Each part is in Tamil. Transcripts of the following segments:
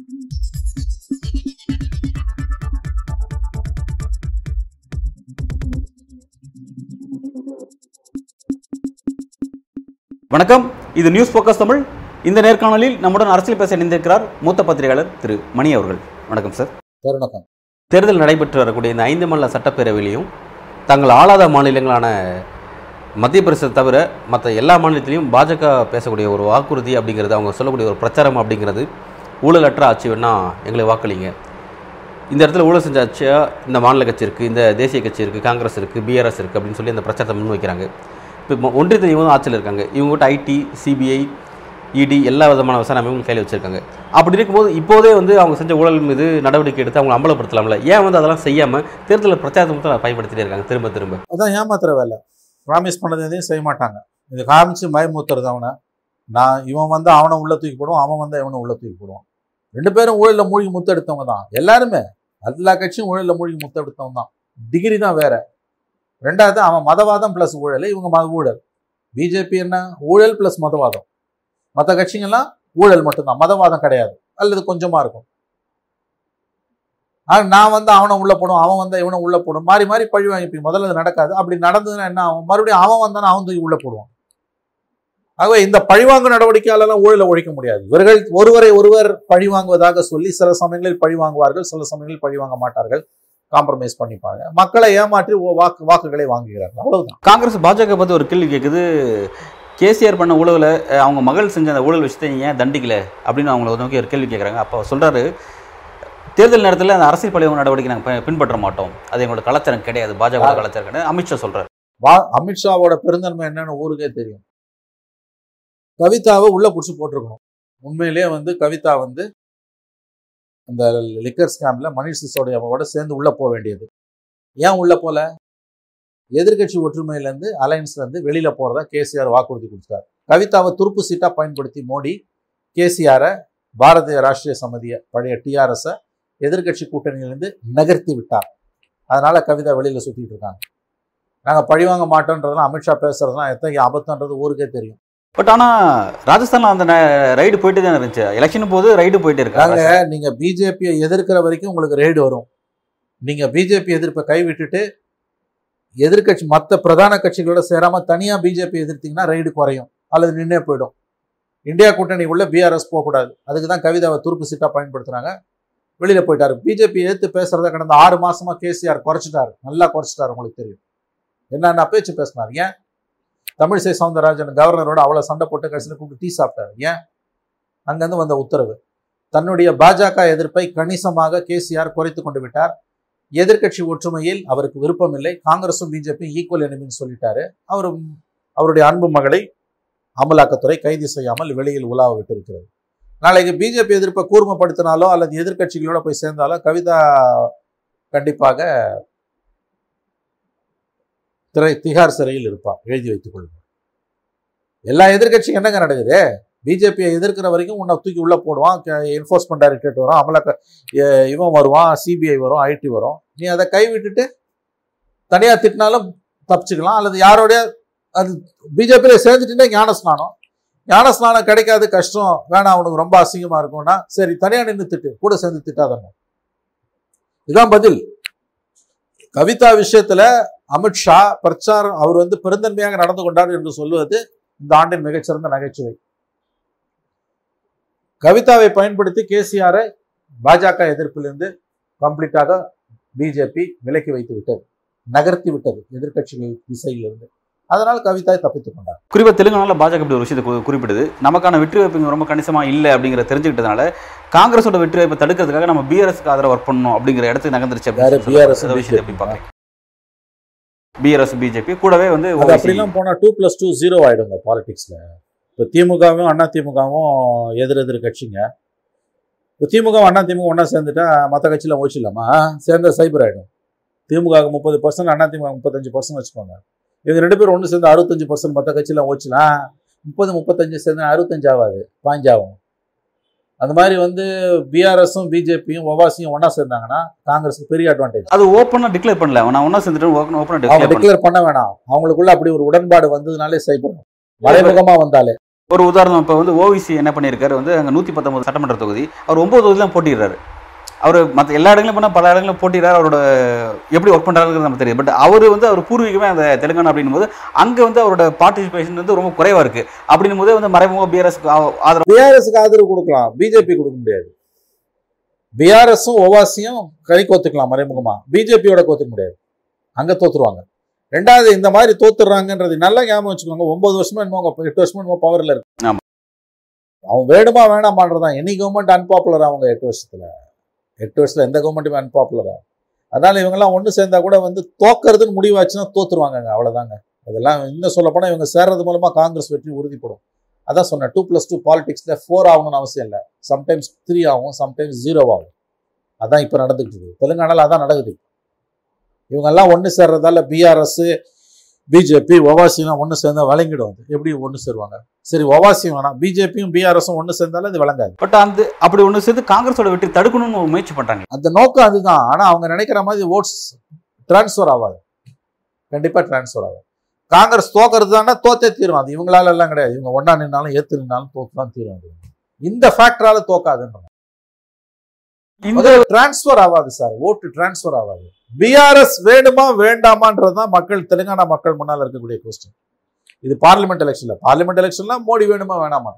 வணக்கம். இது நியூஸ் ஃபோக்கஸ் தமிழ் இந்த நேர்காணலில் நம்முடன் அரசியல் பேச இணைந்திருக்கிறார் மூத்த பத்திரிகையாளர் திரு மணி அவர்கள். வணக்கம் சார் வணக்கம். தேர்தல் நடைபெற்று வரக்கூடிய இந்த ஐந்து மாநில சட்டப்பேரவையிலையும் தங்கள் ஆளாத மாநிலங்களான மத்திய பிரதேசத்தை தவிர மற்ற எல்லா மாநிலத்திலையும் பாஜக பேசக்கூடிய ஒரு வாக்குறுதி அப்படிங்கிறது அவங்க சொல்லக்கூடிய ஒரு பிரச்சாரம் அப்படிங்கிறது ஊழலற்ற ஆட்சி வேணால் எங்களை வாக்களிங்க. இந்த இடத்துல ஊழல் செஞ்ச ஆட்சியாக இந்த மாநில கட்சி இருக்குது இந்த தேசிய கட்சி இருக்குது காங்கிரஸ் இருக்குது பிஆர்எஸ் இருக்குது அப்படின்னு சொல்லி அந்த பிரச்சாரத்தை முன்வைக்கிறாங்க இப்போ ஒன்றியத்தில் இவங்க ஆட்சியில் இருக்காங்க. இவங்ககிட்ட ஐடி சிபிஐ இடி எல்லா விதமான விசாரணை அமைப்புகளும் கையில் வச்சுருக்காங்க. அப்படி இருக்கும்போது இப்போதே வந்து அவங்க செஞ்ச ஊழல் மீது நடவடிக்கை எடுத்து அவங்க அம்பலப்படுத்தலாம்ல. ஏன் வந்து அதெல்லாம் செய்யாமல் தேர்தல் பிரச்சாரத்தை மட்டும் பயன்படுத்திட்டே இருக்காங்க திரும்ப திரும்ப? அதான் ஏமாத்துற வேலை. ப்ராமிஸ் பண்ணது எதையும் செய்ய மாட்டாங்க. இது காமிச்சு பயமுத்துறது அவனை. நான் இவன் வந்து அவனை உள்ள தூக்கி போடுவான் அவன் வந்து இவனை உள்ள தூக்கி போடுவான். ரெண்டு பேரும் ஊழலில் மூழ்கி முத்தெடுத்தவங்க தான். எல்லாருமே எல்லா கட்சியும் ஊழலில் மூழ்கி முத்தெடுத்தவங்க தான். டிகிரி தான் வேற. ரெண்டாவது அவன் மதவாதம் ப்ளஸ் ஊழல். இவங்க மத ஊழல். பிஜேபி என்ன? ஊழல் ப்ளஸ் மதவாதம். மற்ற கட்சிங்கெல்லாம் ஊழல் மட்டும்தான். மதவாதம் கிடையாது. அல்லது கொஞ்சமா இருக்கும். ஆனா நான் வந்து அவனை உள்ள போடும் அவன் வந்தால் இவனை உள்ள போடும். மாறி மாறி பழி வாங்கிப்பீங்க முதல்ல அது நடக்காது. அப்படி நடந்ததுன்னா என்ன ஆகும்? மறுபடியும் அவன் வந்தானா அவன் தூக்கி உள்ள போடுவான். ஆகவே இந்த பழிவாங்கு நடவடிக்கையாலெல்லாம் ஊழலை ஒழிக்க முடியாது. இவர்கள் ஒருவரை ஒருவர் பழி வாங்குவதாக சொல்லி சில சமயங்களில் பழி வாங்குவார்கள் சில சமயங்களில் பழி வாங்க மாட்டார்கள். காம்ப்ரமைஸ் பண்ணிப்பாங்க. மக்களை ஏமாற்றி வாக்கு வாக்குகளை வாங்குகிறார்கள். அவ்வளவுதான். காங்கிரஸ் பாஜக பற்றி ஒரு கேள்வி கேட்குது கேசிஆர் பண்ண ஊழலை அவங்க மகள் செஞ்ச அந்த ஊழல் விஷயத்தை ஏன் தண்டிக்கல? அப்படின்னு அவங்கள நோக்கி ஒரு கேள்வி கேட்குறாங்க அப்போ சொல்கிறாரு தேர்தல் நேரத்தில் அந்த அரசியல் பழிவாங்க நடவடிக்கை நாங்கள் பின்பற்ற மாட்டோம். அது எங்களோட கலாச்சாரம் கிடையாது. பாஜக கலாச்சாரம் கிடையாது. அமித்ஷா சொல்கிறார் வா அமித்ஷாவோட பெருந்தன்மை என்னன்னு ஊருக்கே தெரியும். கவிதாவை உள்ளே பிடிச்சி போட்டிருக்கணும். உண்மையிலேயே வந்து கவிதா வந்து அந்த லிக்கர் ஸ்கேமில் மணிஷ் சிசோடியாவோட சேர்ந்து உள்ளே போக வேண்டியது. ஏன் உள்ளே போல? எதிர்க்கட்சி ஒற்றுமையிலேருந்து அலையன்ஸ்லேருந்து வெளியில் போகிறதா கேசிஆர் வாக்குறுதி கொடுத்தார். கவிதாவை துருப்பு சீட்டாக பயன்படுத்தி மோடி கேசிஆரை பாரதிய ராஷ்டிரிய சமதியை பழைய டிஆர்எஸை எதிர்க்கட்சி கூட்டணியிலேருந்து நகர்த்தி விட்டார். அதனால் கவிதா வெளியில் சுற்றிக்கிட்டு இருக்காங்க. நாங்கள் பழிவாங்க மாட்டோன்றதெல்லாம் அமித்ஷா பேசுகிறதுலாம் எத்தனை ஆபத்துன்றது ஊருக்கே தெரியும். பட் ஆனால் ராஜஸ்தானில் அந்த ரைடு போயிட்டு தான் இருந்துச்சு. எலெக்ஷன் போது ரைடு போயிட்டு இருக்காங்க நீங்க பிஜேபியை எதிர்க்கிற வரைக்கும் உங்களுக்கு ரைடு வரும். நீங்க பிஜேபி எதிர்ப்பை கைவிட்டுட்டு எதிர்க்கட்சி மற்ற பிரதான கட்சிகளோட சேராம தனியா பிஜேபி எதிர்த்தீங்கன்னா ரைடு குறையும். அல்லது நின்னே போயிடும். இந்தியா கூட்டணி உள்ள பிஆர்எஸ் போகக்கூடாது. அதுக்கு தான் கவிதாவை துருப்பு சீட்டாக பயன்படுத்துகிறாங்க வெளியில் போயிட்டார். பிஜேபி எதிர்த்து பேசுகிறத கடந்த ஆறு மாதமாக கேசிஆர் குறைச்சிட்டாரு. நல்லா குறைச்சிட்டாரு உங்களுக்கு தெரியும். என்னென்ன பேச்சு பேசினார். ஏன்? தமிழிசை சவுந்தரராஜன் கவர்னரோட அவ்வளோ சண்டை போட்டு கடைசியில் கூப்பிட்டு டீ சாப்பிட்டாரு. ஏன்? அங்கிருந்து வந்த உத்தரவு. தன்னுடைய பாஜக எதிர்ப்பை கணிசமாக கேசிஆர் குறைத்து கொண்டு விட்டார். எதிர்க்கட்சி ஒற்றுமையில் அவருக்கு விருப்பம் இல்லை காங்கிரஸும் பிஜேபியும் ஈக்குவல் எனிமின்னு சொல்லிட்டாரு. அவர் அவருடைய அன்பு மகளை அமலாக்கத்துறை கைது செய்யாமல் வெளியில் உலாவ விட்டிருக்கிறது. நாளைக்கு பிஜேபி எதிர்ப்பை கூர்மப்படுத்தினாலோ அல்லது எதிர்கட்சிகளோட போய் சேர்ந்தாலோ கவிதா கண்டிப்பாக திரை திகார் சிறையில் இருப்பார் எழுதி வைத்துக் கொள்ளுங்கள் எல்லா எதிர்க்கட்சியும் என்னங்க நடக்குது? பிஜேபியை எதிர்க்கிற வரைக்கும் உன்னை தூக்கி உள்ளே போடுவான் என்ஃபோர்ஸ்மெண்ட் டைரக்டரேட் வரும் அமலாக்க இவன் வருவான் சிபிஐ வரும் ஐடி வரும். நீ அதை கைவிட்டுட்டு தனியாக திட்டினாலும் தப்பிச்சுக்கலாம். அல்லது யாரோடைய அது பிஜேபியில் சேர்ந்துட்டுன்னா ஞானஸ்நானம். ஞானஸ்நானம் கிடைக்காது கஷ்டம் வேணாம் அவனுக்கு ரொம்ப அசிங்கமாக இருக்கும்னா சரி தனியாக நின்று திட்டு கூட சேர்ந்து திட்டாதங்க. இதுதான் பதில். கவிதா விஷயத்தில் அமித்ஷா பிரச்சாரம் அவர் வந்து பெருந்தன்மையாக நடந்து கொண்டார் என்று சொல்லுவது இந்த ஆண்டின் மிகச்சிறந்த நகைச்சுவை. கவிதாவை பயன்படுத்தி கேசிஆரை பாஜக எதிர்ப்பிலிருந்து கம்ப்ளீட்டாக பிஜேபி விலக்கி வைத்து விட்டது நகர்த்தி விட்டது எதிர்க்கட்சிகள் திசையிலிருந்து. அதனால் கவிதா தப்பித்துக் கொண்டார். குறிப்பாக தெலுங்கானால பாஜக இப்படி ஒரு விஷயத்தை குறிப்பிடுது. நமக்கான வெற்றி வாய்ப்பு ரொம்ப கணிசமாக இல்லை அப்படிங்கிற தெரிஞ்சுக்கிட்டதுனால காங்கிரஸோட வெற்றி வாய்ப்பை தடுக்கிறதுக்காக நம்ம பிஆர்எஸ்க்கு ஆதரவு ஒர்க் பண்ணணும் அப்படிங்கிற இடத்துக்கு நகர்ந்துருச்சு இந்த விஷயத்தை எப்படி பார்க்குறீங்க. பிஆர்எஸ் பிஜேபி கூடவே வந்து. அப்படிலாம் போனா டூ பிளஸ் டூ ஜீரோ ஆயிடுங்க பாலிடிக்ஸ்ல இப்போ திமுகவும் அண்ணா திமுகவும் எதிர் எதிர் கட்சிங்க. இப்போ திமுக அண்ணா திமுக ஒன்றா சேர்ந்துட்டா மற்ற கட்சியில் ஓச்சிடலாமா சேர்ந்த சைபர் ஆயிடும். திமுக முப்பது பர்சன்ட் அண்ணா திமுக முப்பத்தஞ்சு பர்சன்ட் வச்சுக்கோங்க. இவங்க ரெண்டு பேரும் ஒன்று சேர்ந்து அறுபத்தஞ்சு பர்சன்ட் மற்ற கட்சியில் ஓச்சலாம் முப்பது முப்பத்தஞ்சு சேர்ந்து அறுபத்தஞ்சு ஆகாது பாஞ்சாகும் அந்த மாதிரி வந்து பிஆர்எஸும் பிஜேபியும் ஒவாசியும் ஒன்றா சேர்ந்தாங்கன்னா காங்கிரஸுக்கு பெரிய அட்வான்டேஜ் அது ஓப்பனாக டிக்ளேர் பண்ணல. நான் ஒன்றா சேர்ந்துட்டு ஓப்பனாக அவங்க டிக்ளேர் பண்ண வேணாம். அவங்களுக்குள்ள அப்படி ஒரு உடன்பாடு வந்ததுனாலே சைபர் மறைமுகமா வந்தாலே. ஒரு உதாரணம் இப்போ வந்து ஓவிசி என்ன பண்ணியிருக்காரு வந்து அங்கே நூற்றி பத்தொம்பது சட்டமன்ற தொகுதி அவர் ஒம்பது தொகுதிலாம் போட்டிடுறாரு அவர் மற்ற எல்லா இடங்களும் போனால் பல இடங்களும் போட்டிடுறாரு அவரோட எப்படி ஒர்க் பண்ணுறாருங்கிறது நமக்கு தெரியும். பட் அவர் வந்து அவர் பூர்வீகமே அந்த தெலுங்கானா அப்படின்னும் போது அங்கே வந்து அவரோட பார்ட்டிசிபேஷன் வந்து ரொம்ப குறைவாக இருக்குது அப்படின்னும் போது வந்து மறைமுக பிஆர்எஸ் ஆதரவு பிஆர்எஸ்க்கு ஆதரவு கொடுக்கலாம். பிஜேபி கொடுக்க முடியாது. பிஆர்எஸும் ஓவாசியும் கை கோத்துக்கலாம் மறைமுகமா. பிஜேபியோட கோத்துக்க முடியாது. அங்க தோத்துருவாங்க. ரெண்டாவது இந்த மாதிரி தோத்துறாங்கன்றது நல்லா ஞாபகம் வச்சுக்கோங்க. ஒன்பது வருஷமா என்னமோ எட்டு வருஷமா என்னமோ பவர்ல இருக்கு. அவன் வேணுமா வேணாமான்றதான் எனி கவர்மெண்ட் அன்பாப்புலர் அவங்க எட்டு வருஷத்துல. எட்டு வருஷத்துல எந்த கவர்மெண்ட்டுமே அன்பாப்புலரா அதனால் இவங்கெல்லாம் ஒன்று சேர்ந்தா கூட வந்து தோக்கிறதுன்னு முடிவாச்சுன்னா தோத்துருவாங்கங்க அவ்வளோதாங்க அதெல்லாம் இன்னும் சொல்லப்போனால் இவங்க சேர்றது மூலமாக காங்கிரஸ் வெற்றி உறுதிப்படும். அதான் சொன்னேன் டூ ப்ளஸ் டூ பாலிடிக்ஸில் ஃபோர் ஆகணும்னு அவசியம் இல்லை. சம்டைம்ஸ் த்ரீ ஆகும் சம்டைம்ஸ் ஜீரோ ஆகும். அதான் இப்போ நடந்துக்கிட்டு இருக்குது. தெலுங்கானால அதான் நடக்குது. இவங்கெல்லாம் ஒன்று சேர்றதால பிஆர்எஸ் பிஜேபி ஒவாசிலாம் ஒன்று சேர்ந்தா விளங்கிடும் அது. எப்படி ஒன்று சேருவாங்க? சரி ஒவாசியும் வேணாம். பிஜேபியும் பிஆர்எஸும் ஒன்று சேர்ந்தாலும் அது விளங்காது. பட் அந்த அப்படி ஒன்று சேர்ந்து காங்கிரஸோட வெற்றி தடுக்கணும்னு ஒரு முயற்சி பண்ணுறாங்க அந்த நோக்கம் அதுதான். ஆனால் அவங்க நினைக்கிற மாதிரி ஓட்ஸ் டிரான்ஸ்ஃபர் ஆகாது. கண்டிப்பாக டிரான்ஸ்ஃபர் ஆகாது. காங்கிரஸ் தோக்கிறது தானே தோத்தே தீரும். அது இவங்களால எல்லாம் கிடையாது. இவங்க ஒன்றா நின்னாலும் ஏத்து நின்னாலும் தோத்து தான் தீரும் அது. இந்த ஃபேக்டரால தோக்காதுன்னு இந்த டிரான்ஸ்ஃபர் ஆகாது சார் ஓட்டு டிரான்ஸ்ஃபர் ஆகாது. பிஆர்எஸ் வேணுமா வேண்டாமான்றது தான் மக்கள் தெலுங்கானா மக்கள் முன்னால் இருக்கக்கூடிய கொஸ்டின் இது பார்லிமெண்ட் எலெக்ஷன்ல பார்லிமெண்ட் எலெக்ஷன்ல மோடி வேணுமா வேணாமா?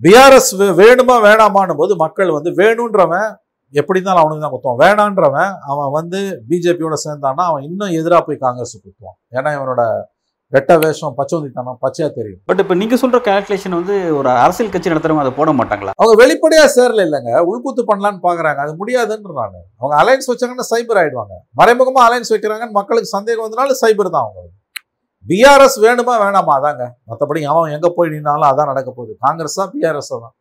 பிஆர்எஸ் வேணுமா வேணாமான்னு போது மக்கள் வந்து வேணுன்றவன் எப்படி இருந்தாலும் அவனுக்கு தான் குத்துவான் வேணான்றவன் அவன் வந்து பிஜேபியோட சேர்ந்தான்னா அவன் இன்னும் எதிராக போய் காங்கிரஸ் குத்துவான். ஏன்னா இவனோட வெட்ட வேஷம் பச்சோந்தித்தனம் பச்சையா தெரியும். பட் இப்போ நீங்கள் சொல்கிற கால்குலேஷன் வந்து ஒரு அரசியல் கட்சி நடத்துறவங்க அதை போட மாட்டாங்களா? அவங்க வெளிப்படையா சேரல இல்லைங்க. உள்குத்து பண்ணலான்னு பாக்குறாங்க. அது முடியாதுன்ற நான் அவங்க அலைன்ஸ் வச்சாங்கன்னா சைபர் ஆயிடுவாங்க. மறைமுகமா அலைன்ஸ் வைக்கிறாங்கன்னு மக்களுக்கு சந்தேகம் வந்தனால சைபர் தான் அவங்க. பிஆர்எஸ் வேணுமா வேணாமா அதாங்க. மற்றபடி அவன் எங்க போய் நின்னாலும் அதான் நடக்க போகுது. காங்கிரஸ் தான் பிஆர்எஸ் தான்.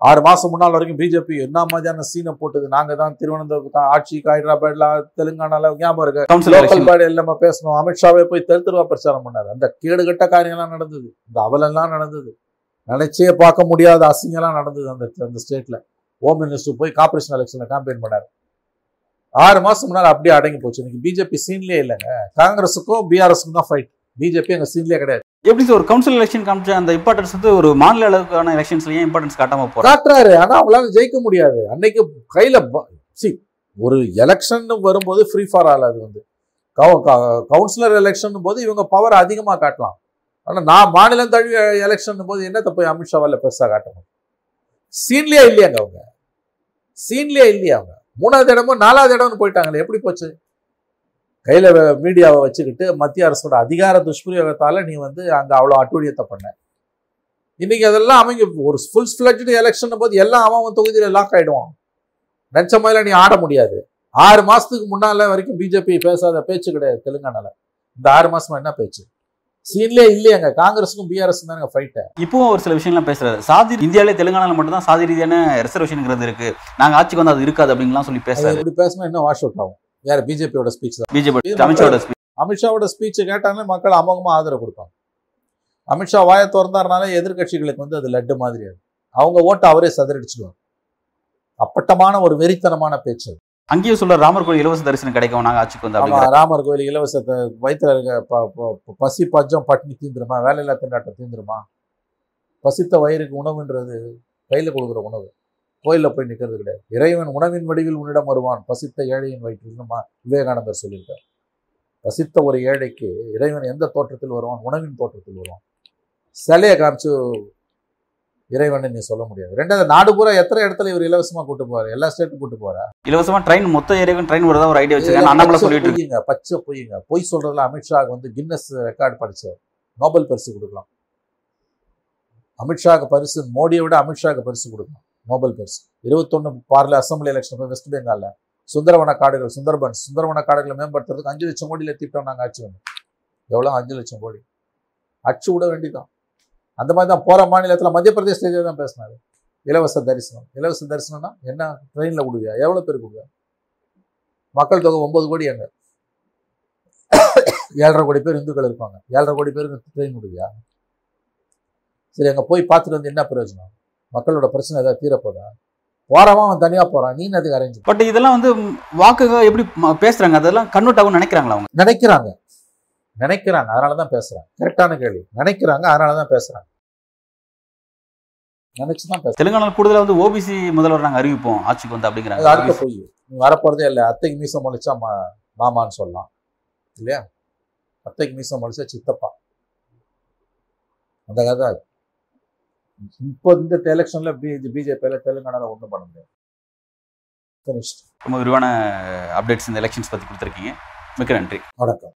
ஆறு மாசம் முன்னால் வரைக்கும் பிஜேபி என்ன மாதிரியான சீனை போட்டது? நாங்க தான் திருவனந்தபுரம் ஆட்சிக்கு ஹைதராபாத்ல தெலுங்கானால ஞாபகம் இருக்கு லோக்கல் பாடி எல்லாமே பேசணும். அமித்ஷாவே போய் தெரு தெருவா பிரச்சாரம் பண்ணாரு. அந்த கேடுகட்ட காரியம்லாம் நடந்தது. இந்த அவலெல்லாம் நடந்தது. நினைச்சே பார்க்க முடியாத அசிங்கம்லாம் நடந்தது அந்த அந்த ஸ்டேட்ல ஹோம் மினிஸ்டர் போய் கார்பரேஷன் எலெக்ஷன்ல கேம்பெயின் பண்ணாரு. ஆறு மாசம் முன்னாடி அப்படியே அடங்கி போச்சு. இன்னைக்கு பிஜேபி சீன்லயே இல்லைங்க. காங்கிரஸுக்கும் பிஆர்எஸ்க்கும் தான் ஃபைட் பிஜேபி அங்க சீன்லயே கிடையாது. எப்படி சார் ஒரு கவுன்சில் எலெக்ஷன் காமிச்ச அந்த இம்பார்ட்டன்ஸ் வந்து ஒரு மாநில அளவுக்கான எலெக்ஷன்ஸ்ல ஏன் இம்பார்ட்டன்ஸ் காட்டாம போறாங்க? காட்டுறாரு. ஆனா அவங்களால ஜெயிக்க முடியாது. அன்னைக்கு கையில சி ஒரு எலெக்ஷன் வரும்போது ஃப்ரீ ஃபார் ஆல் அது வந்து. கவுன்சிலர் எலெக்ஷன் போது இவங்க பவர் அதிகமாக காட்டலாம். ஆனால் நான் மாநிலம் தழுவிய எலெக்ஷன் போது என்னத்தை போய் அமித்ஷாவால பெருசாக காட்டணும் சீன்லேயே இல்லையாங்க அவங்க? சீன்லேயே இல்லையா அவங்க? மூணாவது இடமும் நாலாவது இடம்னு போயிட்டாங்களே எப்படி போச்சு? கையில மீடியாவை வச்சுக்கிட்டு மத்திய அரசோட அதிகார துஷ்பிரயோகத்தால நீ வந்து அங்க அவ்வளவு அட்டுழியத்தை பண்ண. இன்னைக்கு அதெல்லாம் அவங்க ஒரு ஃபுல் ஃபிளட்ஜ் எலெக்ஷன் போது எல்லாம் அவன் தொகுதியில லாக் ஆயிடுவான். நினைச்ச மாதிரில நீ ஆட முடியாது. ஆறு மாசத்துக்கு முன்னால வரைக்கும் பிஜேபி பேசாத பேச்சு கிடையாது தெலுங்கானால. இந்த ஆறு மாசமா என்ன பேச்சு? சீன்லயே இல்லையாங்க. காங்கிரஸுக்கும் பிஆர்எஸ் தாங்க ஃபைட்டு இப்பவும் ஒரு சில விஷயங்கள்லாம் பேசுறாரு. சாதி இந்தியாவிலே தெலுங்கானால மட்டும் தான் சாதி ரீதியான ரிசர்வேஷன்ங்கிறது இருக்கு. நாங்க ஆட்சிக்கு வந்து அது இருக்காது அப்படின்லாம் சொல்லி பேசுறாரு. இப்படி பேசினா இன்னும் வாஷ் அவுட் ஆகும். வேற பிஜேபியோட ஸ்பீச் தான். பிஜேபி அமித்ஷாவோட speech. அமித்ஷாவோட ஸ்பீச் கேட்டாலே மக்கள் அமோகமா ஆதரவு கொடுப்பாங்க. அமித்ஷா வாயை திறந்தாருனாலே எதிர்க்கட்சிகளுக்கு வந்து அது லட்டு மாதிரி அது அவங்க ஓட்டை அவரே சதுரடிச்சிடுவாங்க. அப்பட்டமான ஒரு வெறித்தனமான பேச்சு. அங்கேயும் சொல்ற ராமர் கோயில் இலவச தரிசனம் கிடைக்கும் நாங்க ஆட்சிக்கு வந்து ராமர் கோயில் இலவசத்தை வயிற்றுல இருக்க பசி பஞ்சம் பட்டினி தீந்துருமா? வேலையில்லா திண்டாட்டம் தீந்துருமா? பசித்த வயிறுக்கு உணவுன்றது கையில கொடுக்குற உணவு. கோயில்ல போய் நிக்கிறது கிடையாது. இறைவன் உணவின் வடிவில் உன்னிடம் வருவான். பசித்த ஏழையின் வயிற்றில் விவேகானந்தர் சொல்லியிருக்கார். பசித்த ஒரு ஏழைக்கு இறைவன் எந்த தோற்றத்தில் வருவான்? உணவின் தோற்றத்தில் வருவான். சிலையை காமிச்சு இறைவன் நீ சொல்ல முடியாது. ரெண்டாவது நாடு பூரா எத்தனை இடத்துல இவர் இலவசமா கூட்டு போறாரு எல்லா ஸ்டேட்டுக்கும் கூட்டு போறாரு இலவசமா ட்ரெயின் மொத்த ஏரியாவுக்கும் ட்ரெயின் வரதா ஒரு ஐடியா வச்சிருக்காங்க. அண்ணாமலை சொல்லிட்டு இருக்கு. பொய்யுங்க பச்சை பொய்யுங்க பொய் சொல்றதுல அமித்ஷாக்கு வந்து கின்னஸ் ரெக்கார்டு படிச்சவர் நோபல் பரிசு கொடுக்கலாம். அமித்ஷாக்கு பரிசு மோடியை விட அமித்ஷாக்கு பரிசு கொடுக்கலாம். நோபல் பரிசு இருபத்தொன்று பார்ல அசம்பிளி எலெக்ஷன் போய் வெஸ்ட் பெங்காலில் சுந்தரவன காடுகள் சுந்தர்பன்ஸ் சுந்தரவன காடுகளை மேம்படுத்துறதுக்கு அஞ்சு லட்சம் கோடியில் திட்டம் நாங்கள் ஆட்சி வந்தோம் எவ்வளோ அஞ்சு லட்சம் கோடி. அச்சு விட வேண்டிதான். அந்த மாதிரி தான் போகிற மாநிலத்தில் மத்திய பிரதேச தான் பேசினார். இலவச தரிசனம். இலவச தரிசனம்னா என்ன? ட்ரெயினில் விடுவியா? எவ்வளோ பேர் கொடுவியா மக்கள் தொகை ஒம்பது கோடி அங்கே ஏழரை கோடி பேர் இந்துக்கள் இருப்பாங்க. ஏழரை கோடி பேருக்கு ட்ரெயின் கொடுவியா சரி அங்கே போய் பார்த்துட்டு வந்து என்ன பிரயோஜனம்? மக்களோட பிரச்சனை ஏதாவது தீரப்போதா? போறவன் அவன் தனியா போறான். நீ அதுக்கு அரேஞ்ச் பட் இதெல்லாம் வந்து வாக்குக எப்படி பேசுறாங்க? அதெல்லாம் கன்வெர்ட் நினைக்கிறாங்களா அவங்க? நினைக்கிறாங்க. நினைக்கிறாங்க. அதனால தான் பேசுறாங்க கரெக்டான கேள்வி. நினைக்கிறாங்க. அதனால தான் பேசுறாங்க. நினைச்சு தான் பேசுறேன் தெலுங்கானால கூடுதலா வந்து ஓபிசி முதல்வர் நாங்க அறிவிப்போம். ஆட்சிக்கு வந்து அது அடுத்த அப்படிங்கிறாங்க போய். நீ வரப்போறதே இல்லை. அத்தைக்கு மீசம் முளைச்சா மா மாமான்னு சொல்லலாம். இல்லையா? அத்தைக்கு மீசம் முளைச்சா சித்தப்பா. அந்த கதை. இப்போ இந்த எலெக்ஷன்ல பிஜே பிஜேபியில தெலுங்கானால ஒன்றும் பண்ண முடியாது. ரொம்ப விரிவான அப்டேட்ஸ் இந்த எலெக்ஷன்ஸ் பத்தி கொடுத்துருக்கீங்க. மிக்க நன்றி. வணக்கம்.